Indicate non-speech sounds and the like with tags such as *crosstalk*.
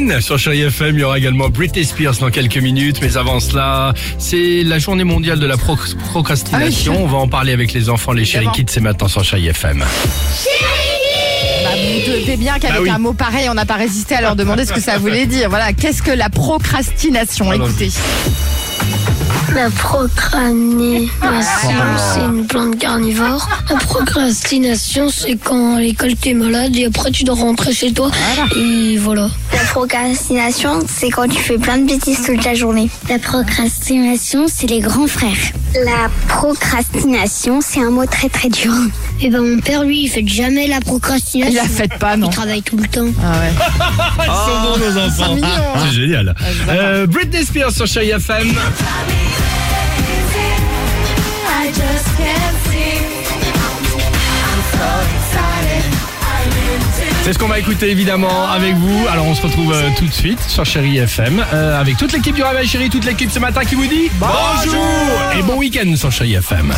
Queen sur Chérie FM, il y aura également Britney Spears dans quelques minutes, mais avant cela, c'est la journée mondiale de la pro- procrastination. On va en parler avec les enfants, les Chérie Kids, c'est maintenant sur Chérie FM. Bah, vous doutez bien qu'avec Ah oui. un mot pareil, on n'a pas résisté à leur demander ce que ça voulait dire. Voilà, qu'est-ce que la procrastination? Écoutez. La procrastination, c'est une plante carnivore. La procrastination, c'est quand à l'école t'es malade et après tu dois rentrer chez toi. Et voilà. La procrastination, c'est quand tu fais plein de bêtises toute la journée. La procrastination, c'est les grands frères. La procrastination, c'est un mot très très dur. Et ben mon père, lui, il fait jamais la procrastination. Il la fait pas, non Il travaille tout le temps. Ah ouais. *laughs* Oh, nos enfants. mignon, hein. C'est génial. c'est Euh, Britney Spears sur Chérie FM. C'est ce qu'on va écouter évidemment avec vous. Alors on se retrouve euh, tout de suite sur Chérie FM euh, avec toute l'équipe du Réveil Chérie, toute l'équipe ce matin qui vous dit bonjour week-end sur Chérie FM.